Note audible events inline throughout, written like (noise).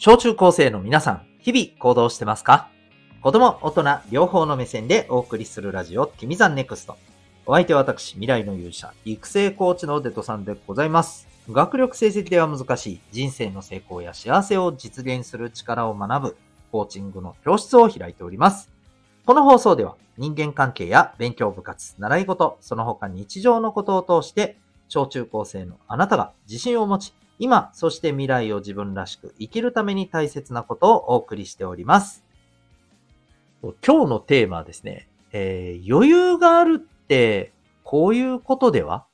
小中高生の皆さん、日々行動してますか？子供、大人、両方の目線でお送りするラジオ、ティミザンネクスト。お相手は私、未来の勇者、育成コーチのデトさんでございます。学力成績では難しい人生の成功や幸せを実現する力を学ぶコーチングの教室を開いております。この放送では人間関係や勉強部活、習い事、その他日常のことを通して、小中高生のあなたが自信を持ち、今、そして未来を自分らしく生きるために大切なことをお送りしております。今日のテーマはですね、えー余裕があるってこういうことでは？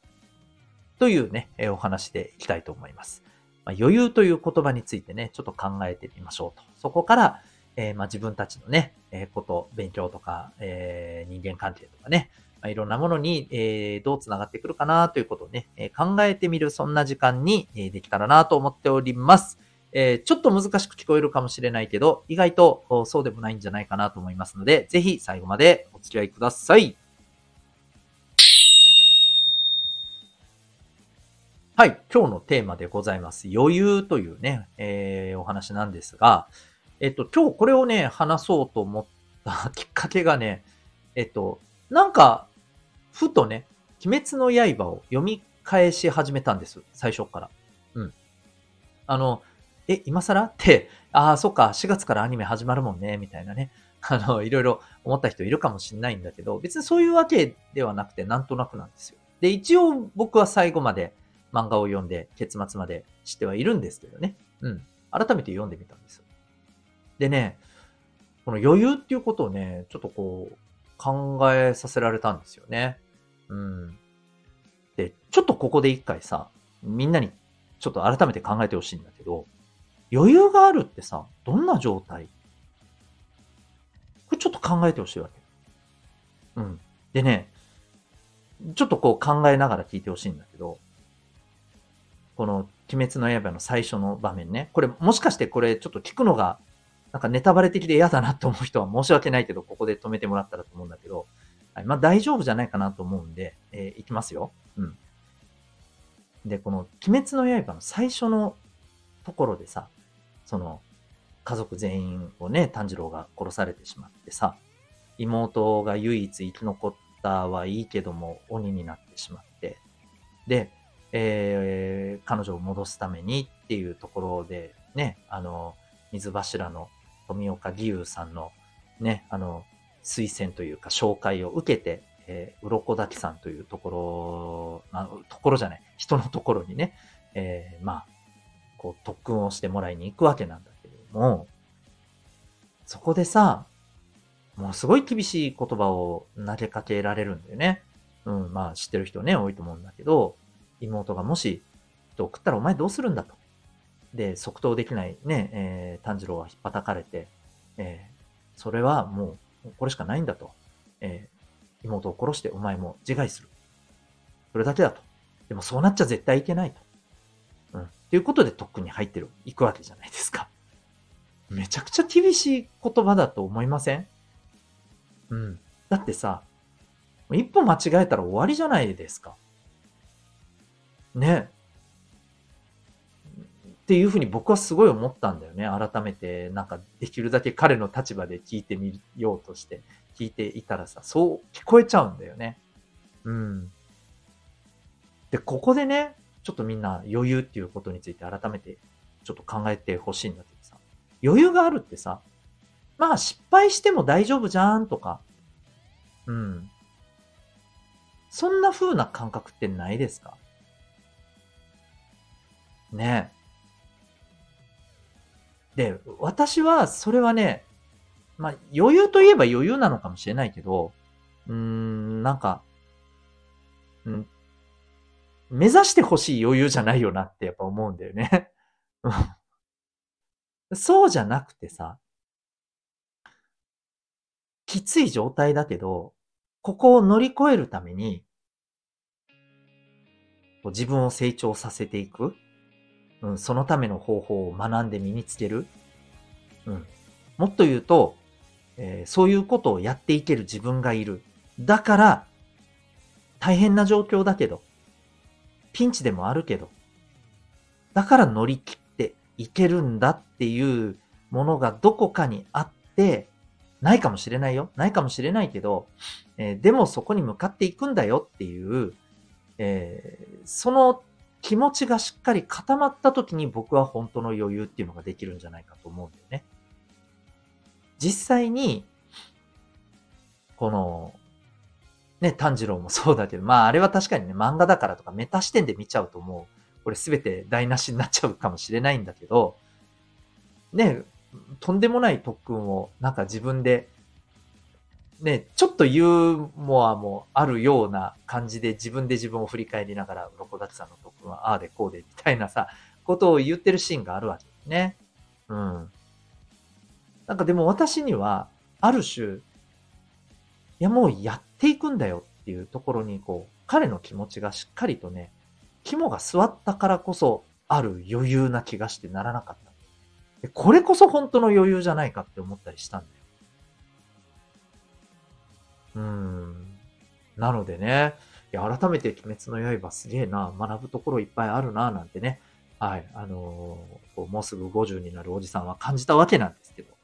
というね、えお話でいきたいと思います。まあ、余裕という言葉についてね、ちょっと考えてみましょうと。そこから、えーまあ、自分たちのね、えーこと、勉強とか、え人間関係とかね、まあ、いろんなものに、えーどうつながってくるかなということをね、えー考えてみる、そんな時間に、えーできたらなと思っております。えーちょっと難しく聞こえるかもしれないけど、意外とそうでもないんじゃないかなと思いますので、ぜひ最後までお付き合いください。はい、今日のテーマでございます。余裕というね、えーお話なんですが、えっと、今日これをね、話そうと思ったきっかけがね、えっと、なんか、ふとね、鬼滅の刃を読み返し始めたんです。最初から。うん。あの、え、今更？って、ああ、そっか、4月からアニメ始まるもんね、みたいなね。(laughs) あの、いろいろ思った人いるかもしれないんだけど、別にそういうわけではなくて、なんとなくなんですよ。で、一応僕は最後まで漫画を読んで、結末まで知ってはいるんですけどね。うん。改めて読んでみたんです。でね、この余裕っていうことをね、ちょっとこう、考えさせられたんですよね。うん。で、ちょっとここで一回さ、みんなにちょっと改めて考えてほしいんだけど、余裕があるってさ、どんな状態？これちょっと考えてほしいわけ。うん。でね、ちょっとこう考えながら聞いてほしいんだけど、この鬼滅の刃の最初の場面ね。これもしかしてこれちょっと聞くのが、なんかネタバレ的で嫌だなと思う人は申し訳ないけど、ここで止めてもらったらと思うんだけど、はい、まあ大丈夫じゃないかなと思うんで、えーいきますよ。うん。で、この鬼滅の刃の最初のところでさ、その家族全員をね、炭治郎が殺されてしまってさ、妹が唯一生き残ったはいいけども鬼になってしまって、で、えー彼女を戻すためにっていうところでね、あの、水柱の富岡義勇さんのね、あの、推薦というか紹介を受けて、えー、鱗滝さんというところ、あところじゃない、人のところにね、えーまあ、こう特訓をしてもらいに行くわけなんだけれども、そこでさ、もうすごい厳しい言葉を投げかけられるんだよね。うん、まあ知ってる人ね、多いと思うんだけど、妹がもし人を食ったらお前どうするんだと。で、即答できないね、えー炭治郎は引っ叩かれて、えーそれはもうこれしかないんだと。えー妹を殺してお前も自害する。それだけだと。でもそうなっちゃ絶対いけないと。うん。っていうことで特訓に入ってる、行くわけじゃないですか。めちゃくちゃ厳しい言葉だと思いません？うん。だってさ、一歩間違えたら終わりじゃないですか。ね。っていうふうに僕はすごい思ったんだよね。改めて、なんかできるだけ彼の立場で聞いてみようとして、聞いていたらさ、そう聞こえちゃうんだよね。うん。で、ここでね、ちょっとみんな余裕っていうことについて改めてちょっと考えてほしいんだけどさ、余裕があるってさ、まあ失敗しても大丈夫じゃんとか、うん。そんな風な感覚ってないですか？ね。で、私はそれはね、まあ余裕といえば余裕なのかもしれないけど、うーん、なんか、うん、目指してほしい余裕じゃないよなってやっぱ思うんだよね。(laughs) そうじゃなくてさ、きつい状態だけど、ここを乗り越えるために、自分を成長させていく、うん、そのための方法を学んで身につける。うん、もっと言うと、えーそういうことをやっていける自分がいる。だから、大変な状況だけど、ピンチでもあるけど、だから乗り切っていけるんだっていうものがどこかにあって、ないかもしれないよ。ないかもしれないけど、えー、でもそこに向かっていくんだよっていう、えー、その気持ちがしっかり固まった時に僕は本当の余裕っていうのができるんじゃないかと思うんだよね。実際に、この、ね、炭治郎もそうだけど、まああれは確かにね、漫画だからとかメタ視点で見ちゃうともう、これ全て台無しになっちゃうかもしれないんだけど、ね、とんでもない特訓をなんか自分で、ね、ちょっとユーモアもあるような感じで自分で自分を振り返りながら、鱗立さんの特訓はああでこうでみたいなさ、ことを言ってるシーンがあるわけですね。うん。なんかでも私には、ある種、いやもうやっていくんだよっていうところに、こう、彼の気持ちがしっかりとね、肝が座ったからこそある余裕な気がしてならなかった。これこそ本当の余裕じゃないかって思ったりしたんだよ。うん。なのでね、いや改めて鬼滅の刃すげえな、学ぶところいっぱいあるな、なんてね、はい、あのー、もうすぐ50になるおじさんは感じたわけなんですけど、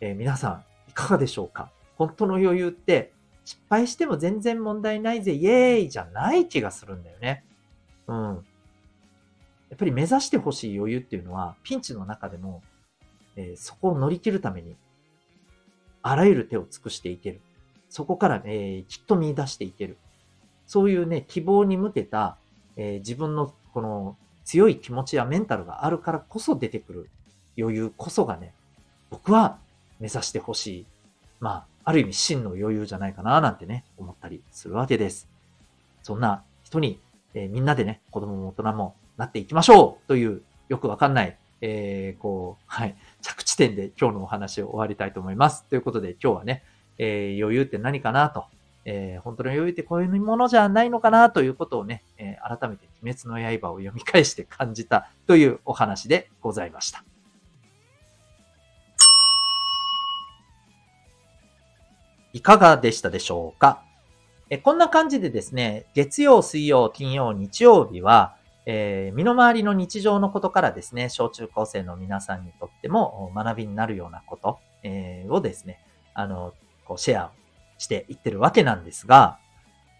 えー、皆さん、いかがでしょうか？本当の余裕って、失敗しても全然問題ないぜ、イエーイじゃない気がするんだよね。うん。やっぱり目指してほしい余裕っていうのは、ピンチの中でも、えー、そこを乗り切るために、あらゆる手を尽くしていける。そこから、えー、きっと見出していける。そういうね、希望に向けた、えー、自分のこの強い気持ちやメンタルがあるからこそ出てくる余裕こそがね、僕は目指してほしい。まあ、ある意味真の余裕じゃないかななんてね、思ったりするわけです。そんな人に、えー、みんなでね、子供も大人もなっていきましょうというよくわかんない、えー、こう、はい、着地点で今日のお話を終わりたいと思います。ということで今日はね、えー、余裕って何かなと、えー、本当の余裕ってこういうものじゃないのかなということをね、えー、改めて鬼滅の刃を読み返して感じたというお話でございました。いかがでしたでしょうか？えこんな感じでですね、月曜、水曜、金曜、日曜日は、えー、身の回りの日常のことからですね、小中高生の皆さんにとっても学びになるようなこと、えー、をですね、あの、こうシェアしていってるわけなんですが、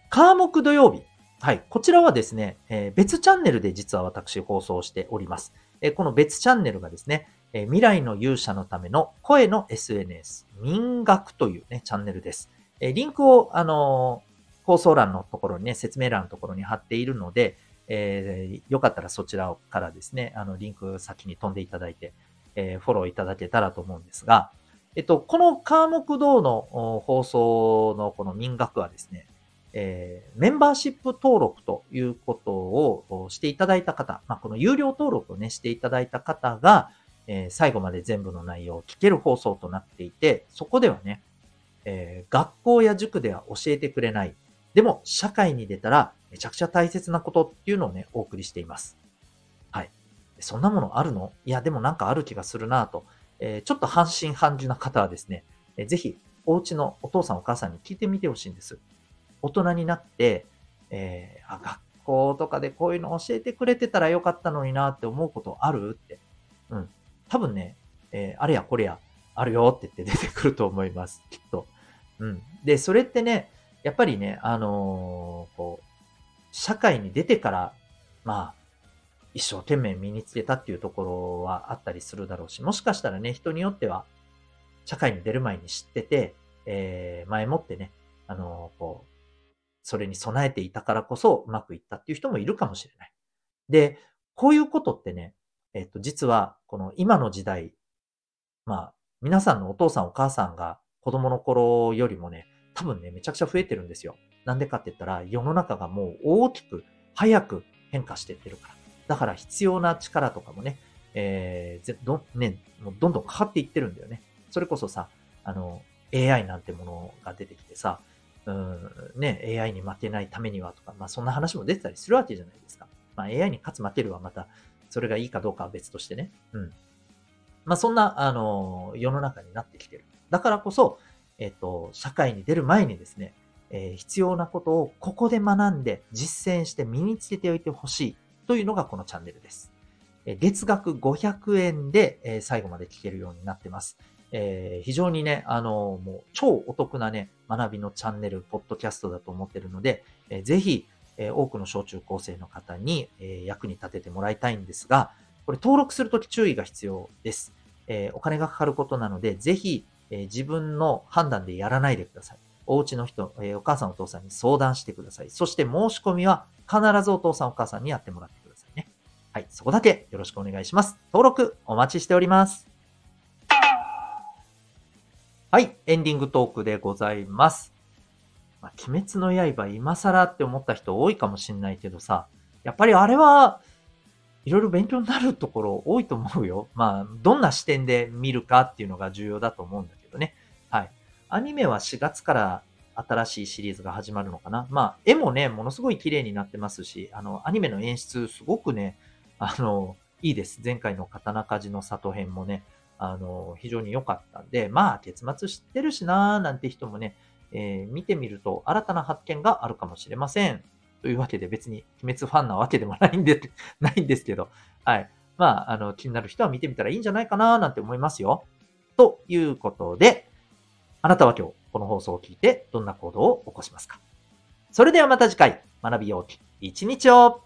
科目土曜日。はい。こちらはですね、えー、別チャンネルで実は私放送しております。えー、この別チャンネルがですね、えー、未来の勇者のための声の SNS、民学というね、チャンネルです。えリンクを、あの放送欄のところにね、説明欄のところに貼っているので、えー、よかったらそちらからですね、あの、リンク先に飛んでいただいて、え、フォローいただけたらと思うんですが、えっと、この科目堂の放送のこの民学はですね、えー、メンバーシップ登録ということをしていただいた方、まあ、この有料登録をね、していただいた方が、えー、最後まで全部の内容を聞ける放送となっていて、そこではね、えー、学校や塾では教えてくれない、でも、社会に出たらめちゃくちゃ大切なことっていうのをね、お送りしています。はい。そんなものあるの？いや、でもなんかある気がするなと、え、ちょっと半信半疑な方はですね、えー、ぜひ、お家のお父さんお母さんに聞いてみてほしいんです。大人になって、えー、あ、学校とかでこういうの教えてくれてたらよかったのになって思うことあるって。うん。多分ね、えー、あれやこれや、あるよって言って (laughs) 出てくると思います。きっと。うん。で、それってね、やっぱりね、あのー、こう、社会に出てから、まあ、一生懸命身につけたっていうところはあったりするだろうし、もしかしたらね、人によっては、社会に出る前に知ってて、えー、前もってね、あのー、こう、それに備えていたからこそ、うまくいったっていう人もいるかもしれない。で、こういうことってね、えっ、と、実は、この今の時代、まあ、皆さんのお父さんお母さんが子供の頃よりもね、多分ね、めちゃくちゃ増えてるんですよ。なんでかって言ったら、世の中がもう大きく、早く変化していってるから。だから必要な力とかもね、えー、ど、ね、もうどんどんかかっていってるんだよね。それこそさ、あの、AI なんてものが出てきてさ、うん、ね、AI に負けないためにはとか、まあそんな話も出てたりするわけじゃないですか。まあ AI に勝つ負けるはまた、それがいいかどうかは別としてね。うん。まあそんな、あの、世の中になってきてる。だからこそ、えっ、と、社会に出る前にですね、えー、必要なことをここで学んで実践して身につけておいてほしいというのがこのチャンネルです。月額500円で最後まで聞けるようになってます。えー、非常にね、あのもう超お得なね、学びのチャンネル、ポッドキャストだと思ってるので、えー、ぜひ、えー、多くの小中高生の方に、え役に立ててもらいたいんですが、これ登録するとき注意が必要です。えお金がかかることなので、ぜひ、え自分の判断でやらないでください。お家の人、えお母さんお父さんに相談してください。そして申し込みは必ずお父さんお母さんにやってもらって。はい、そこだけよろしくお願いします。登録お待ちしております。はい、エンディングトークでございます。まあ、鬼滅の刃今更って思った人多いかもしんないけどさ、やっぱりあれは、いろいろ勉強になるところ多いと思うよ。まあ、どんな視点で見るかっていうのが重要だと思うんだけどね。はい。アニメは4月から新しいシリーズが始まるのかな。まあ、絵もね、ものすごい綺麗になってますし、あの、アニメの演出すごくね、あの、いいです。前回の刀鍛冶の里編もね、あの、非常に良かったんで、まあ、結末知ってるしなーなんて人もね、えー、見てみると新たな発見があるかもしれません。というわけで別に鬼滅ファンなわけでもないんで、(laughs) ないんですけど、はい。まあ、あの、気になる人は見てみたらいいんじゃないかななんて思いますよ。ということで、あなたは今日この放送を聞いてどんな行動を起こしますか？それではまた次回、学びようき一日を